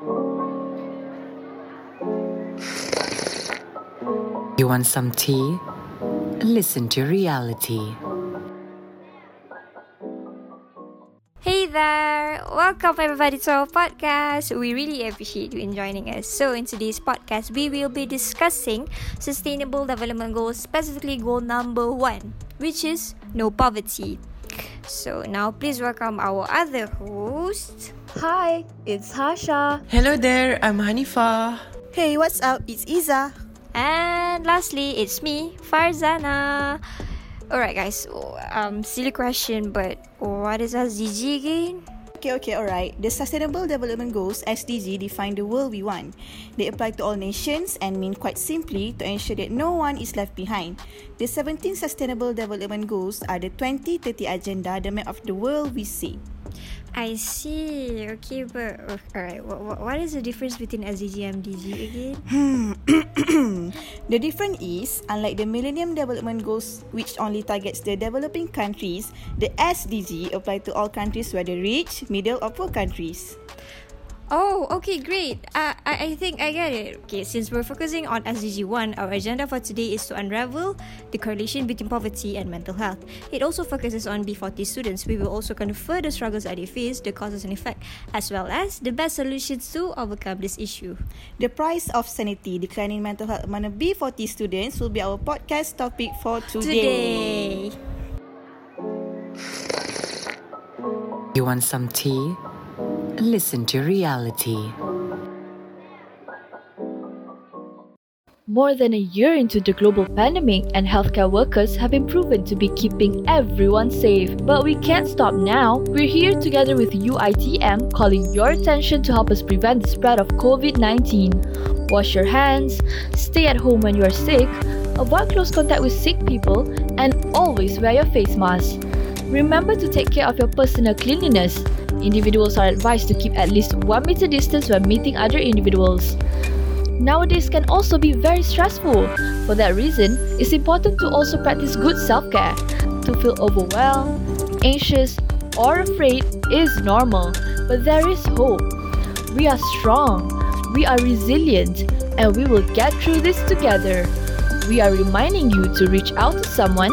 You want some tea? Listen to RealiTEA. Hey there! Welcome everybody to our podcast. We really appreciate you in joining us. So, in today's podcast, we will be discussing Sustainable Development Goals, specifically goal number one, which is no poverty. So, now please welcome our other host. Hi, it's Hasya. Hello there, I'm Hanifah. Hey, what's up? It's Izzah. And lastly, it's me, Farzana. Alright, guys. Um, silly question, but what is SDG again? Okay, okay, alright. The Sustainable Development Goals, SDG, define the world we want. They apply to all nations and mean quite simply to ensure that no one is left behind. The 17 Sustainable Development Goals are the 2030 agenda, the map of the world we see. I see. Okay, but uh, alright. What, what is the difference between SDG and MDG again? the difference is, unlike the Millennium Development Goals, which only targets the developing countries, the SDG apply to all countries, whether rich, middle, or poor countries. Oh, okay, great. Uh, I, I think I get it. Okay, since we're focusing on SDG 1, our agenda for today is to unravel the correlation between poverty and mental health. It also focuses on B40 students. We will also confer the struggles that they face, the causes and effect, as well as the best solutions to overcome this issue. The price of sanity, declining mental health among B40 students will be our podcast topic for today. Today. You want some tea? Listen to RealiTEA. More than a year into the global pandemic, and healthcare workers have been proven to be keeping everyone safe. But we can't stop now. We're here together with UITM, calling your attention to help us prevent the spread of COVID 19. Wash your hands, stay at home when you are sick, avoid close contact with sick people, and always wear your face mask. Remember to take care of your personal cleanliness. Individuals are advised to keep at least 1 meter distance when meeting other individuals. Nowadays can also be very stressful. For that reason, it's important to also practice good self-care. To feel overwhelmed, anxious, or afraid is normal, but there is hope. We are strong, we are resilient, and we will get through this together. We are reminding you to reach out to someone,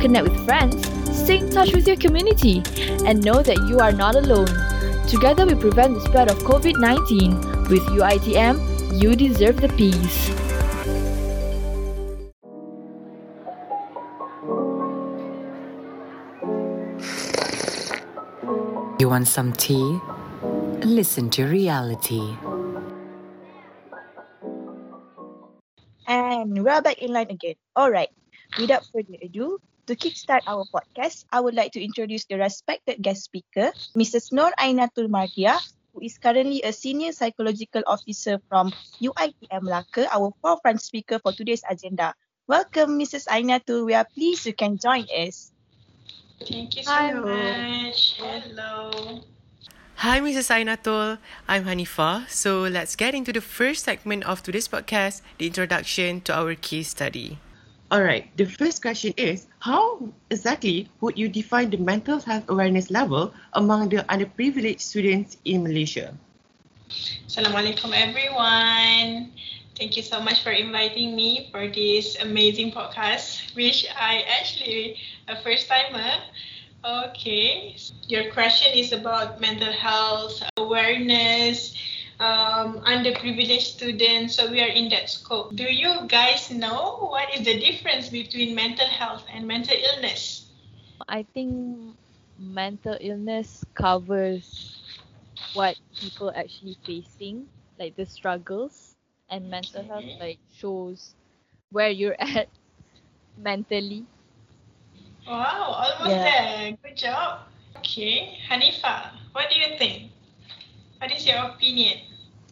connect with friends, stay in touch with your community, and know that you are not alone. Together we prevent the spread of COVID 19. With UITM, you deserve the peace. You want some tea? Listen to RealiTEA. And we're back in line again. Alright, without further ado, to kickstart our podcast, I would like to introduce the respected guest speaker, Mrs. Noor Aiennatul Mardhiyah, who is currently a senior psychological officer from UITM Melaka, our forefront speaker for today's agenda. Welcome, Mrs. Aiennatul. We are pleased you can join us. Thank you so Hello. much. Hello. Hi, Mrs. Aiennatul. I'm Hanifah. So let's get into the first segment of today's podcast, the introduction to our case study. Alright, the first question is How exactly would you define the mental health awareness level among the underprivileged students in Malaysia? Assalamualaikum everyone. Thank you so much for inviting me for this amazing podcast, which I actually a first timer. Okay, your question is about mental health awareness, um, underprivileged students. So we are in that scope. Do you guys know what is the difference between mental health and mental illness? I think mental illness covers what people actually facing, like the struggles, and mental health like shows where you're at mentally. Wow, almost Yeah. there. Good job. Okay, Hanifah, what do you think? What is your opinion?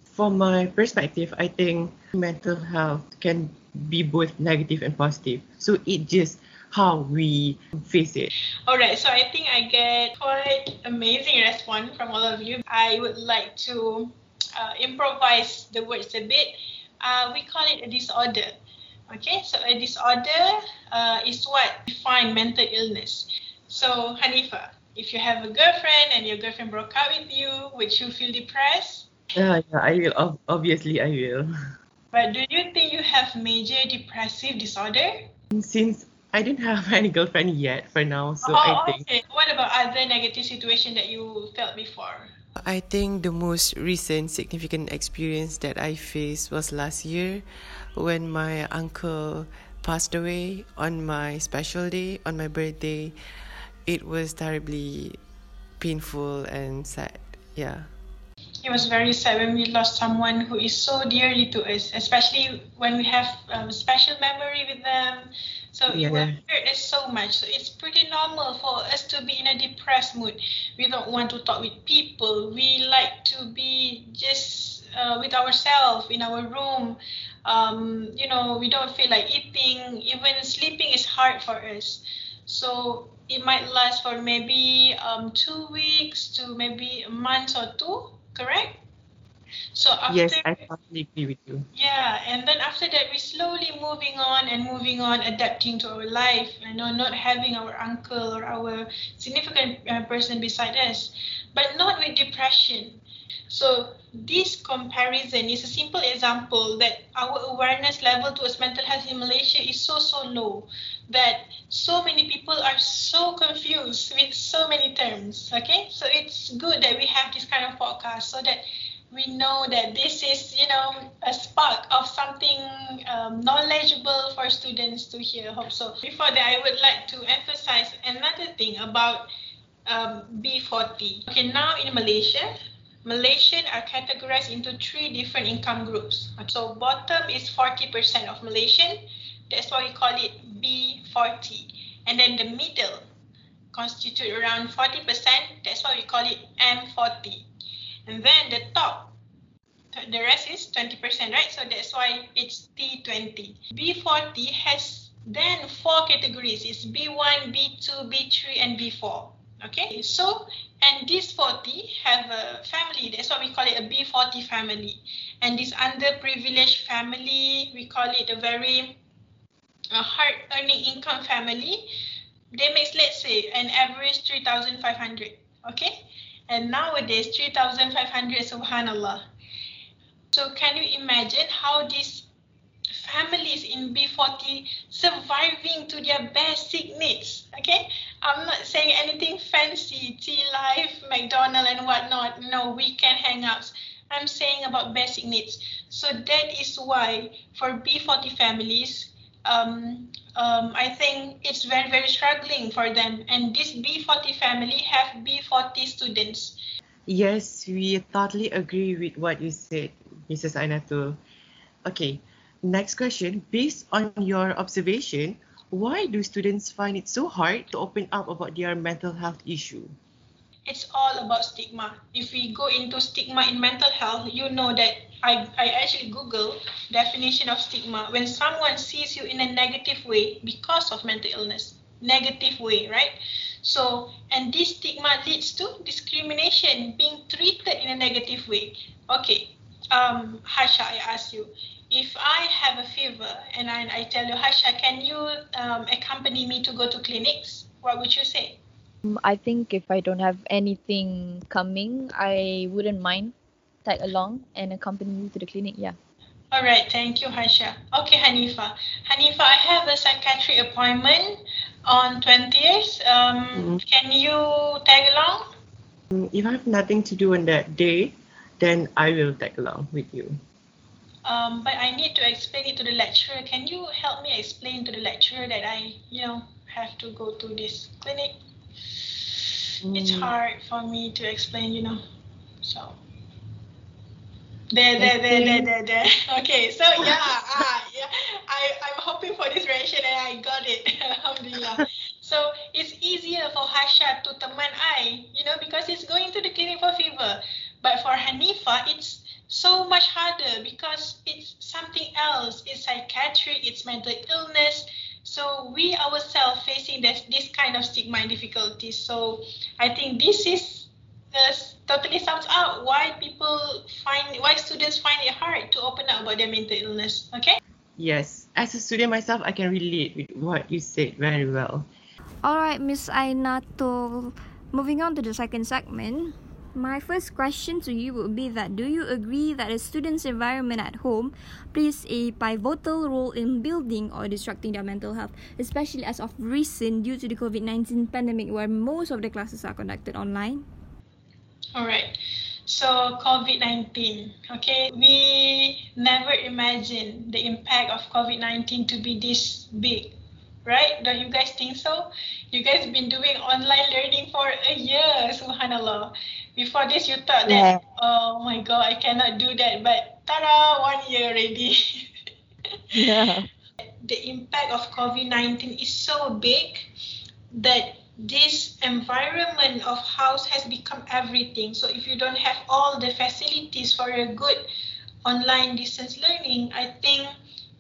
From my perspective, I think mental health can be both negative and positive. So it just how we face it. All right, so I think I get quite amazing response from all of you. I would like to uh, improvise the words a bit. Uh, we call it a disorder. Okay, so a disorder uh, is what define mental illness. So Hanifah, if you have a girlfriend and your girlfriend broke up with you, would you feel depressed? Yeah, yeah, I will. Obviously, I will. But do you think you have major depressive disorder? Since I didn't have any girlfriend yet for now, so oh, I think okay. What about other negative situation that you felt before? I think the most recent significant experience that I faced was last year when my uncle passed away on my special day, on my birthday. It was terribly painful and sad. Yeah. It was very sad when we lost someone who is so dearly to us, especially when we have um, special memory with them. So it will Yeah. hurt us so much. So it's pretty normal for us to be in a depressed mood. We don't want to talk with people. We like to be just uh, with ourselves in our room. Um, you know, we don't feel like eating. Even sleeping is hard for us. So it might last for maybe um, two weeks to maybe a month or two, correct? So after Yes, I totally agree with you. yeah, and then after that, we slowly moving on and moving on, adapting to our life. You know, not having our uncle or our significant uh, person beside us, but not with depression. So this comparison is a simple example that our awareness level towards mental health in Malaysia is so so low that so many people are so confused with so many terms. Okay, so it's good that we have this kind of podcast so that we know that this is you know a spark of something um, knowledgeable for students to hear. Hope so. Before that i would like to emphasize another thing about um, b40 okay now in malaysia malaysian are categorized into three different income groups so bottom is 40% of malaysian that's why we call it b40 and then the middle constitute around 40% that's why we call it m40 and then the top, the rest is 20%, right? So that's why it's T20. B40 has then four categories. It's B1, B2, B3, and B4. Okay, so and this 40 have a family. That's why we call it a B40 family. And this underprivileged family, we call it a very a hard earning income family. They make let's say an average 3,500. Okay, and nowadays 3,500 subhanallah. So can you imagine how these families in B40 surviving to their basic needs? Okay, I'm not saying anything fancy, tea life, McDonald and whatnot. No weekend hangouts. I'm saying about basic needs. So that is why for B40 families, um, um, I think it's very, very struggling for them. And this B40 family have B40 students. Yes, we totally agree with what you said, Mrs. Aiennatul. Okay, next question. Based on your observation, why do students find it so hard to open up about their mental health issue? It's all about stigma. If we go into stigma in mental health, you know that I, I actually Google definition of stigma. When someone sees you in a negative way because of mental illness, negative way, right? So, and this stigma leads to discrimination, being treated in a negative way. Okay, um, Hasya, I ask you, if I have a fever and I, I tell you, Hasya, can you um, accompany me to go to clinics? What would you say? Um, I think if I don't have anything coming, I wouldn't mind tag along and accompany you to the clinic. Yeah. All right, thank you, Hasya. Okay, Hanifah. Hanifah, I have a psychiatric appointment on 20th. Um, Can you tag along? Mm, If I have nothing to do on that day, then I will tag along with you. Um, but I need to explain it to the lecturer. Can you help me explain to the lecturer that I, you know, have to go to this clinic? It's Mm. hard for me to explain, you know. So there, there, there, there, there, there. Okay, so yeah, ah, yeah. I, I'm hoping for this reaction and I got it. Alhamdulillah. So it's easier for Hasya to teman I, you know, because it's going to the clinic for fever. But for Hanifah, it's so much harder because it's something else. It's psychiatric, it's mental illness. So we ourselves facing this this kind of stigma and difficulties. So I think this is uh, totally sums out why people find why students find it hard to open up about their mental illness. Okay. Yes, as a student myself, I can relate with what you said very well. Alright, Miss Aiennatul. Moving on to the second segment. My first question to you would be that do you agree that a student's environment at home plays a pivotal role in building or disrupting their mental health, especially as of recent due to the COVID 19 pandemic where most of the classes are conducted online? All right. So, COVID 19. Okay. We never imagined the impact of COVID 19 to be this big right? Don't you guys think so? You guys been doing online learning for a year, subhanallah. Before this, you thought that, yeah. oh my god, I cannot do that, but tada, one year already. yeah. The impact of COVID 19 is so big that this environment of house has become everything. So if you don't have all the facilities for a good online distance learning, I think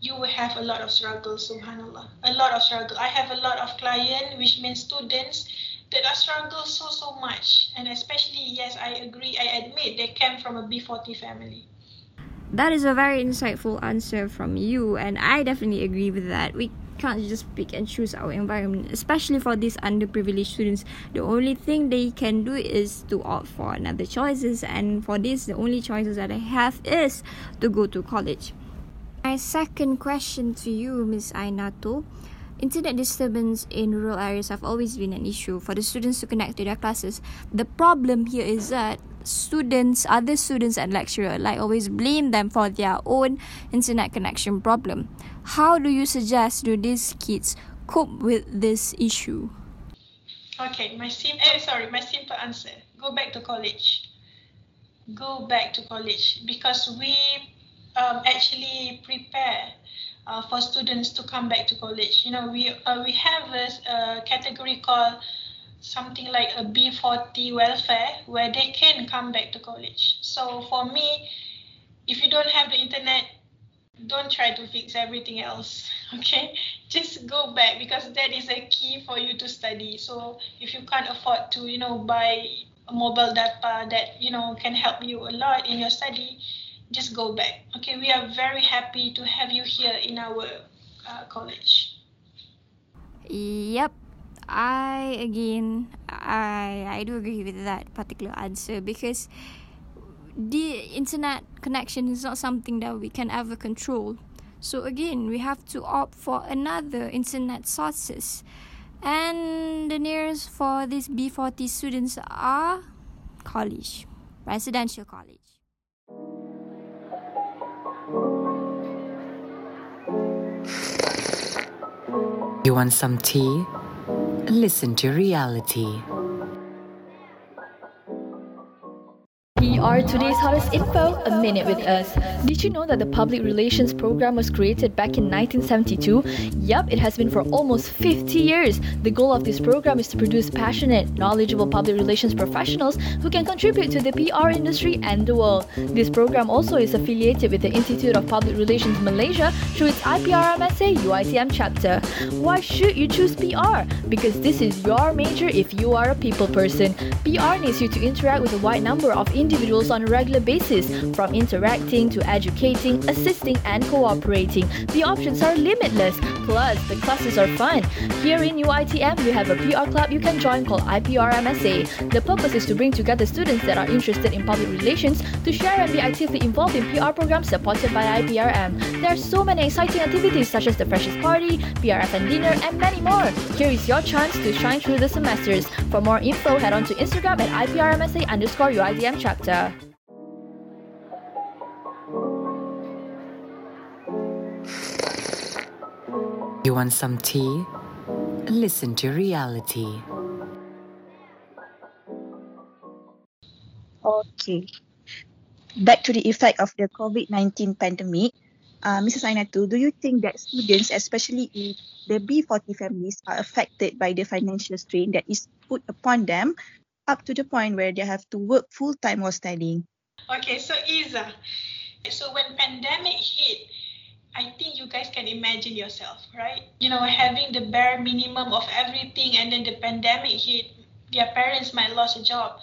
you will have a lot of struggle, subhanallah. A lot of struggle. I have a lot of clients, which means students that are struggle so so much. And especially, yes, I agree, I admit they came from a B40 family. That is a very insightful answer from you, and I definitely agree with that. We can't just pick and choose our environment, especially for these underprivileged students. The only thing they can do is to opt for another choices, and for this, the only choices that I have is to go to college. My second question to you, Ms. Aiennatul. Internet disturbance in rural areas have always been an issue for the students to connect to their classes. The problem here is that students, other students and lecturer like always blame them for their own internet connection problem. How do you suggest do these kids cope with this issue? Okay, my sim eh, sorry, my simple answer. Go back to college. Go back to college because we um, actually prepare uh, for students to come back to college. You know, we uh, we have a, a, category called something like a B40 welfare where they can come back to college. So for me, if you don't have the internet, don't try to fix everything else. Okay, just go back because that is a key for you to study. So if you can't afford to, you know, buy a mobile data that you know can help you a lot in your study just go back. Okay, we are very happy to have you here in our uh, college. Yep. I again I I do agree with that particular answer because the internet connection is not something that we can ever control. So again, we have to opt for another internet sources. And the nearest for these B40 students are college, residential college. You want some tea? Listen to RealiTEA. PR Today's Hottest Info, a minute with us. Did you know that the Public Relations Program was created back in 1972? Yup, it has been for almost 50 years. The goal of this program is to produce passionate, knowledgeable public relations professionals who can contribute to the PR industry and the world. This program also is affiliated with the Institute of Public Relations Malaysia through its IPRMSA UITM chapter. Why should you choose PR? Because this is your major if you are a people person. PR needs you to interact with a wide number of individuals individuals on a regular basis, from interacting to educating, assisting, and cooperating. The options are limitless, plus, the classes are fun. Here in UITM, we have a PR club you can join called IPR MSA. The purpose is to bring together students that are interested in public relations to share and be actively involved in PR programs supported by IPRM. There are so many exciting activities such as the Freshers Party, PRF and Dinner, and many more. Here is your chance to shine through the semesters. For more info, head on to Instagram at IPRMSA underscore UITM chapter. You want some tea? Listen to RealiTEA. Okay. Back to the effect of the COVID 19 pandemic. Uh, Mrs. Aiennatul, do you think that students, especially in the B40 families, are affected by the financial strain that is put upon them up to the point where they have to work full time while studying. Okay, so Izzah, so when pandemic hit, I think you guys can imagine yourself, right? You know, having the bare minimum of everything and then the pandemic hit, their parents might lose a job.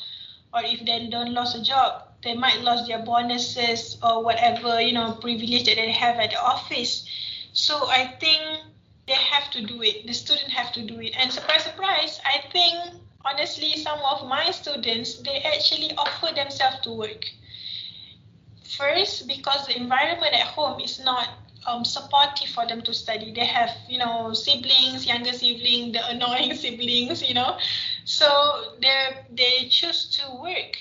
Or if they don't lose a job, they might lose their bonuses or whatever, you know, privilege that they have at the office. So I think they have to do it. The student have to do it. And surprise, surprise, I think honestly, some of my students, they actually offer themselves to work. First, because the environment at home is not um, supportive for them to study. They have, you know, siblings, younger siblings, the annoying siblings, you know. So they they choose to work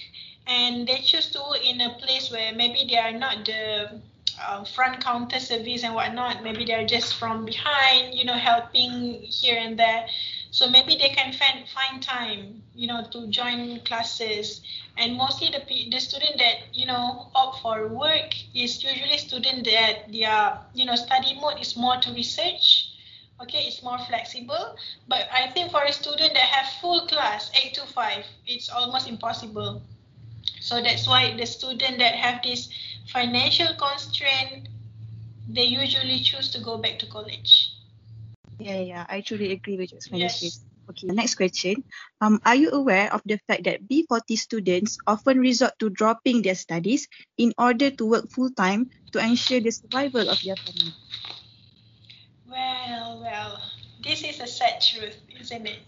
and they choose to work in a place where maybe they are not the uh, front counter service and whatnot. Maybe they're just from behind, you know, helping here and there. So maybe they can find find time, you know, to join classes. And mostly the the student that you know opt for work is usually student that their you know study mode is more to research. Okay, it's more flexible. But I think for a student that have full class eight to five, it's almost impossible. So that's why the student that have this financial constraint, they usually choose to go back to college. Yeah, yeah, I truly agree with your explanation. Yes. Okay, next question. Um, are you aware of the fact that B40 students often resort to dropping their studies in order to work full time to ensure the survival of their family? Well, well, this is a sad truth, isn't it?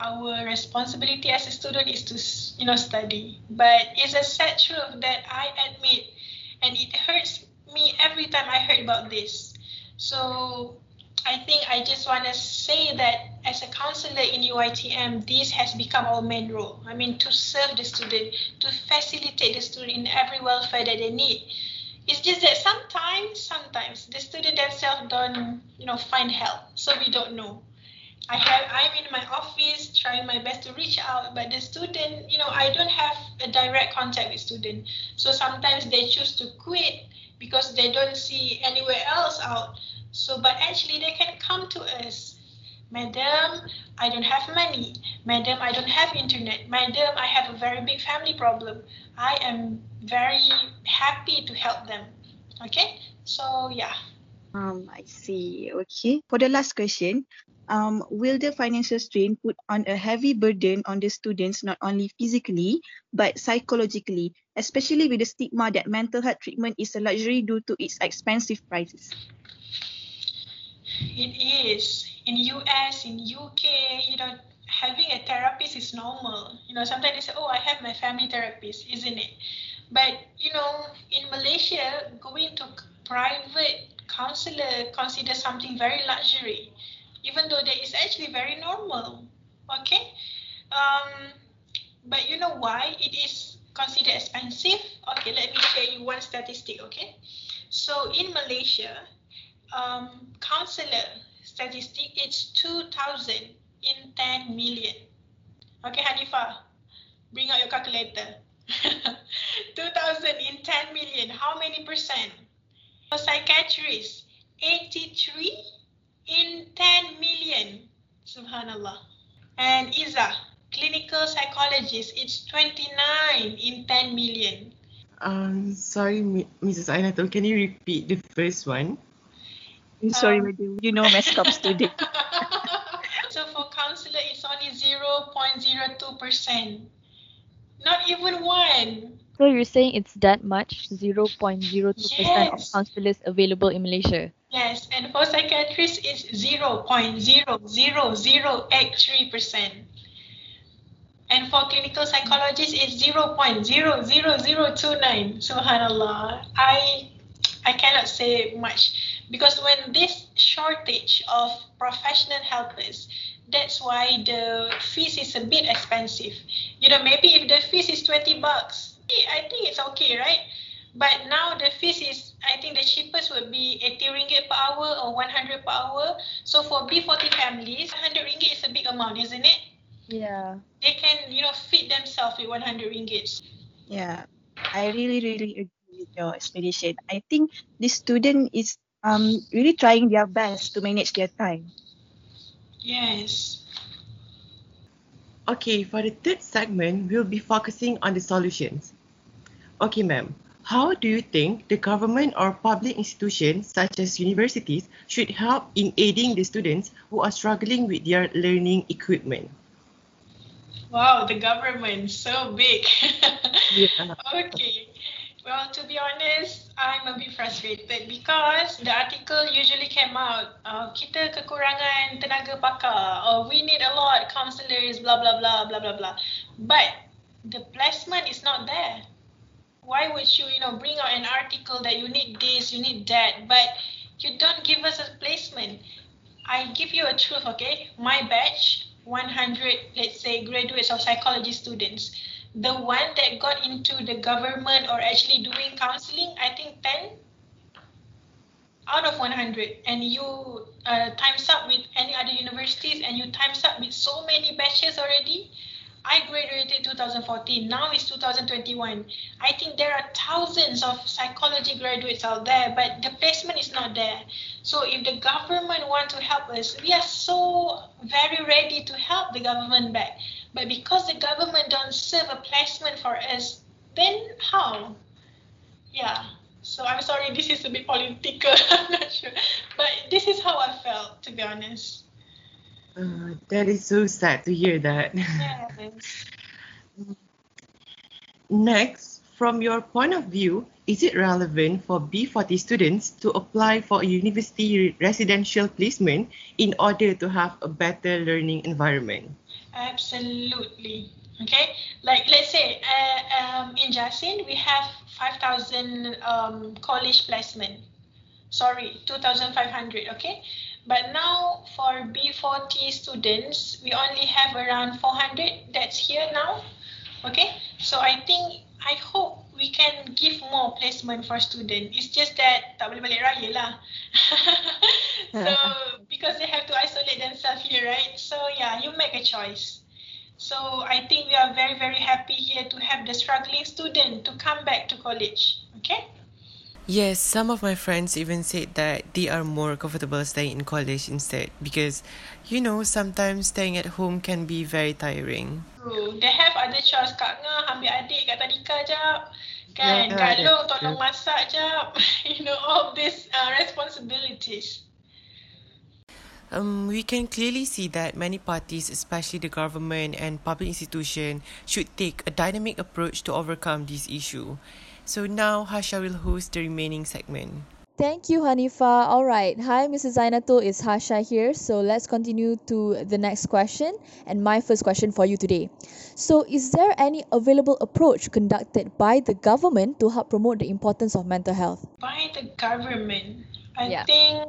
Our responsibility as a student is to, you know, study. But it's a sad truth that I admit, and it hurts me every time I heard about this. So I think I just want to say that as a counselor in UITM, this has become our main role. I mean, to serve the student, to facilitate the student in every welfare that they need. It's just that sometimes, sometimes the student themselves don't, you know, find help, so we don't know. I have, I'm in my office trying my best to reach out, but the student, you know, I don't have a direct contact with student. So sometimes they choose to quit because they don't see anywhere else out. So, but actually they can come to us. Madam, I don't have money. Madam, I don't have internet. Madam, I have a very big family problem. I am very happy to help them. Okay? So, yeah. Um, I see. Okay. For the last question, um, will the financial strain put on a heavy burden on the students not only physically but psychologically, especially with the stigma that mental health treatment is a luxury due to its expensive prices? It is. In US, in UK, you know, having a therapist is normal. You know, sometimes they say, oh, I have my family therapist, isn't it? But, you know, in Malaysia, going to private counselor considered something very luxury, even though that is actually very normal. Okay? Um, but you know why it is considered expensive? Okay, let me share you one statistic, okay? So in Malaysia, um, counselor statistic it's 2000 in 10 million. Okay, Hanifa, bring out your calculator. 2000 in 10 million, how many percent? Psychiatrists, 83 in 10 million. Subhanallah. And Izzah, clinical psychologist, it's 29 in 10 million. Um, sorry, Mrs. Aiennatul, can you repeat the first one? I'm sorry, Um, madam. You know, messed up student. so for counselor, it's only 0.02%. Not even one. So you're saying it's that much, 0.02% of counselors available in Malaysia? Yes, and for psychiatrists, it's 0.00083%. And for clinical psychologists, it's 0.00029. Subhanallah. I I cannot say much because when this shortage of professional helpers, that's why the fees is a bit expensive. You know, maybe if the fees is 20 bucks, I think it's okay, right? But now the fees is, I think the cheapest would be 80 ringgit per hour or 100 per hour. So for B40 families, 100 ringgit is a big amount, isn't it? Yeah. They can, you know, feed themselves with 100 ringgit. Yeah, I really, really agree with your explanation. I think this student is um really trying their best to manage their time. Yes. Okay, for the third segment, we'll be focusing on the solutions. Okay, ma'am. How do you think the government or public institutions, such as universities, should help in aiding the students who are struggling with their learning equipment? Wow, the government so big. Yeah. okay. Well, to be honest, I'm a bit frustrated because the article usually came out, uh, kita kekurangan tenaga pakar, or we need a lot counselors, blah blah blah blah blah blah. But the placement is not there. Why would you, you know, bring out an article that you need this, you need that, but you don't give us a placement? I give you a truth, okay? My batch, 100, let's say, graduates of psychology students the one that got into the government or actually doing counseling, I think 10 out of 100. And you uh, times up with any other universities and you times up with so many batches already. I graduated 2014. Now it's 2021. I think there are thousands of psychology graduates out there, but the placement is not there. So if the government want to help us, we are so very ready to help the government back. But because the government don't serve a placement for us, then how? Yeah. So I'm sorry, this is a bit political. I'm not sure, but this is how I felt, to be honest. Uh, that is so sad to hear that. Yes. Next, from your point of view, is it relevant for B40 students to apply for a university residential placement in order to have a better learning environment? Absolutely. Okay, like let's say uh, um, in Jasin we have 5,000 um, college placement. Sorry, 2,500. Okay, but now for B40 students we only have around 400. That's here now. Okay, so I think I hope we can give more placement for student. It's just that tak boleh balik raya lah. so because they have to isolate themselves here, right? So yeah, you make a choice. So I think we are very very happy here to have the struggling student to come back to college. Okay. Yes, some of my friends even said that they are more comfortable staying in college instead because, you know, sometimes staying at home can be very tiring. True. They have other chores. Kak Ngah ambil adik kat tadika jap. Kan? Yeah, Kak Long tolong true. masak jap. you know, all these uh, responsibilities. Um, we can clearly see that many parties, especially the government and public institution, should take a dynamic approach to overcome this issue. So now Hasya will host the remaining segment. Thank you, Hanifah. All right. Hi, Mrs. Zainatul. It's Hasya here. So let's continue to the next question. And my first question for you today. So, is there any available approach conducted by the government to help promote the importance of mental health? By the government, I Yeah. think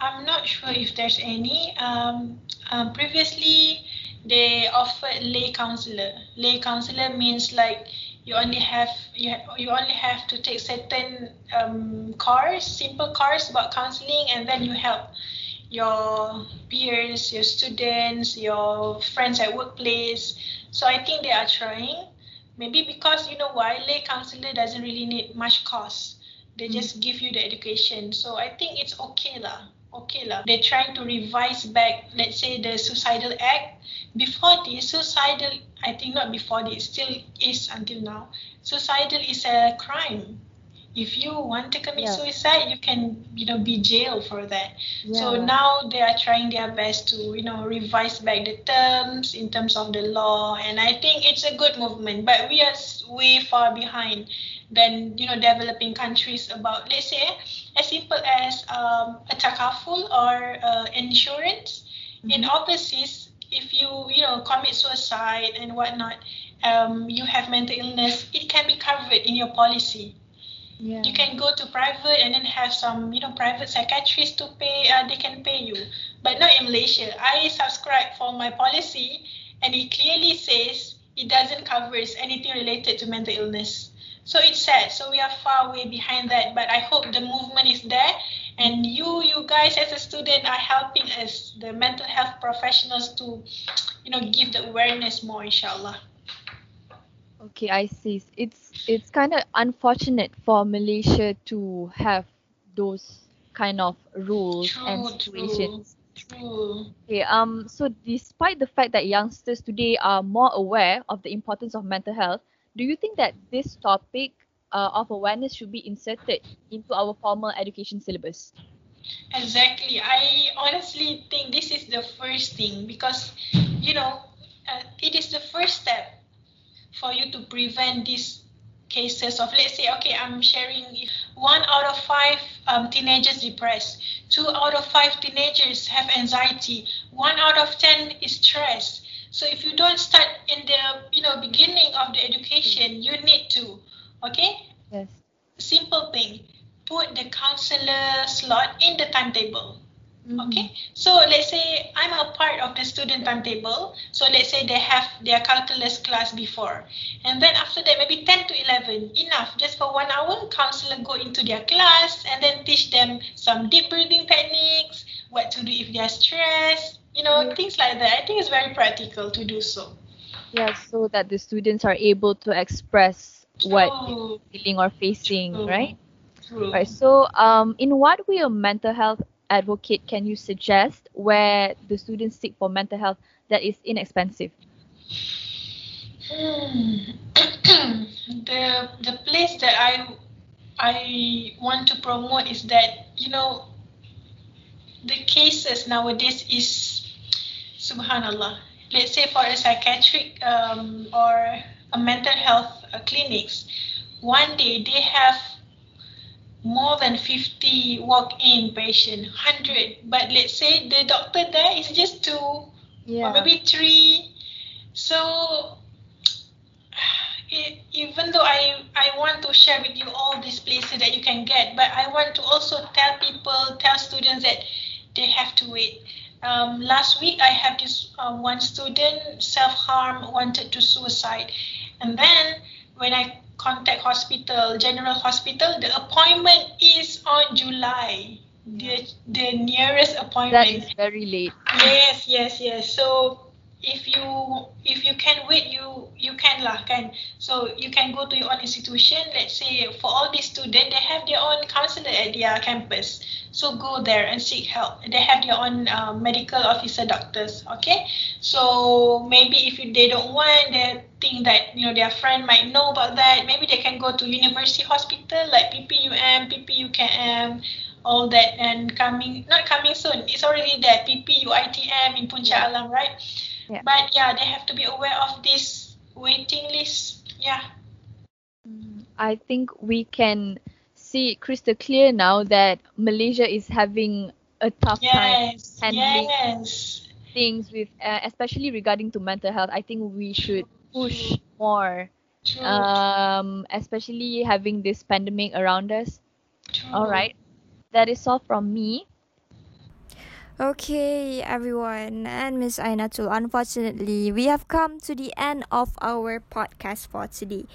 I'm not sure if there's any. Um, um, previously, they offered lay counselor. Lay counselor means like you only have you, ha- you only have to take certain um, course, simple course about counseling, and then you help your peers, your students, your friends at workplace. So I think they are trying. Maybe because you know why lay counselor doesn't really need much cost. They just give you the education. So I think it's okay lah. Okay lah. They're trying to revise back, let's say the suicidal act. Before the suicidal, I think not before this, still is until now. Suicidal is a crime. If you want to commit Yeah. suicide, you can, you know, be jailed for that. So now they are trying their best to, you know, revise back the terms in terms of the law, and I think it's a good movement. But we are way far behind than you know developing countries about, let's say, as simple as um, a takaful or uh, insurance. In overseas, if you you know commit suicide and whatnot, um, you have mental illness, it can be covered in your policy. Yeah. you can go to private and then have some you know private psychiatrists to pay uh, they can pay you. But not in malaysia. I subscribe for my policy and it clearly says it doesn't cover anything related to mental illness. So it's sad. So we are far way behind that but i hope the movement is there and you you guys as a student are helping us the mental health professionals to you know give the awareness more inshallah. Okay, I see. It's it's kind of unfortunate for Malaysia to have those kind of rules and situations. True, true. Okay, um, so despite the fact that youngsters today are more aware of the importance of mental health, do you think that this topic uh, of awareness should be inserted into our formal education syllabus? Exactly. I honestly think this is the first thing because, you know, uh, it is the first step for you to prevent these cases of let's say okay i'm sharing one out of five um, teenagers depressed two out of five teenagers have anxiety one out of ten is stressed so if you don't start in the you know beginning of the education you need to okay Yes. simple thing put the counselor slot in the timetable mm-hmm. Okay, so let's say I'm a part of the student timetable. So let's say they have their calculus class before, and then after that, maybe 10 to 11, enough. Just for one hour, counselor go into their class and then teach them some deep breathing techniques, what to do if they're stressed, you know, things like that. I think it's very practical to do so. Yeah, so that the students are able to express what True. feeling or facing, True. right? True. Right. So, um, in what way a mental health advocate can you suggest where the students seek for mental health that is inexpensive? The the place that I I want to promote is that you know the cases nowadays is subhanallah. Let's say for a psychiatric um, or a mental health clinics, one day they have more than 50 walk-in patient, 100. But let's say the doctor there is just two or maybe three. So it, even though I, I want to share with you all these places that you can get, but I want to also tell people, tell students that they have to wait. Um, last week, I had this uh, one student self harm, wanted to suicide, and then when I contact hospital, general hospital, the appointment is on July. The the nearest That appointment. is very late. Yes, yes, yes. So if you if you can wait, you you can lah kan. So you can go to your own institution. Let's say for all these students, they have their own counselor at their campus. So go there and seek help. They have their own uh, medical officer doctors. Okay. So maybe if they don't want, they think that you know their friend might know about that. Maybe they can go to university hospital like PPUM, PPUKM all that and coming not coming soon it's already there PPUITM in Puncak Alam right Yeah. but yeah they have to be aware of this waiting list yeah I think we can see crystal clear now that Malaysia is having a tough time yes handling yes things with, uh, especially regarding to mental health. I think we should push more, true, um, especially having this pandemic around us. true. All right, that is all from me. Okay, everyone, and Miss Aiennatul, unfortunately, we have come to the end of our podcast for today.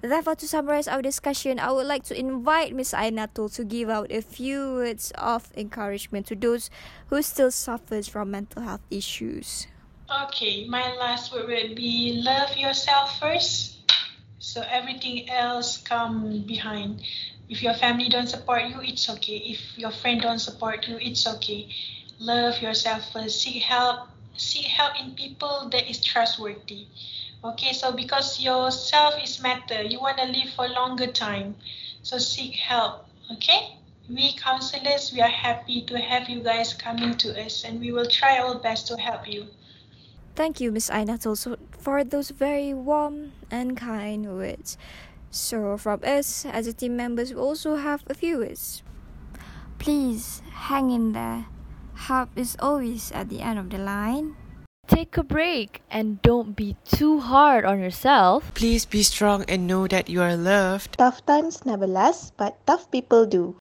Therefore, to summarize our discussion, I would like to invite Miss Aiennatul to give out a few words of encouragement to those who still suffers from mental health issues. Okay, my last word will be love yourself first. So everything else come behind. If your family don't support you, it's okay. If your friend don't support you, it's okay. Love yourself first. Seek help. Seek help in people that is trustworthy. Okay, so because yourself is matter, you want to live for longer time. So seek help. Okay? We counselors, we are happy to have you guys coming to us and we will try our best to help you. Thank you, Miss Aiennatul, so for those very warm and kind words. So, from us as a team members, we also have a few words. Please hang in there. Help is always at the end of the line. Take a break and don't be too hard on yourself. Please be strong and know that you are loved. Tough times never last, but tough people do.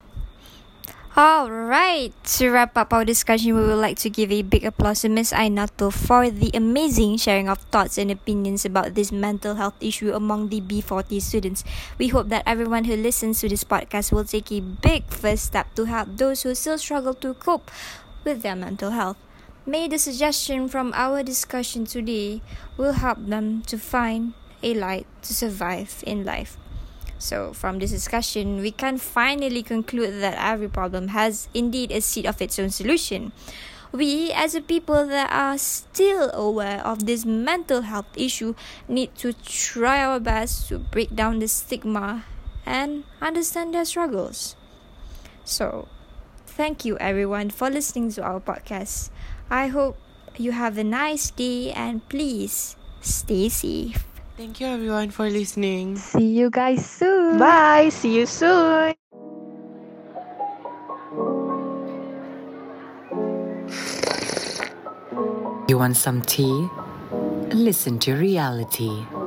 All right. To wrap up our discussion, we would like to give a big applause to Miss Aiennatul for the amazing sharing of thoughts and opinions about this mental health issue among the B40 students. We hope that everyone who listens to this podcast will take a big first step to help those who still struggle to cope with their mental health. May the suggestion from our discussion today will help them to find a light to survive in life. So, from this discussion, we can finally conclude that every problem has indeed a seed of its own solution. We, as a people that are still aware of this mental health issue, need to try our best to break down the stigma and understand their struggles. So, thank you everyone for listening to our podcast. I hope you have a nice day and please stay safe. Thank you everyone for listening. See you guys soon. Bye. See you soon. You want some tea? Listen to RealiTEA.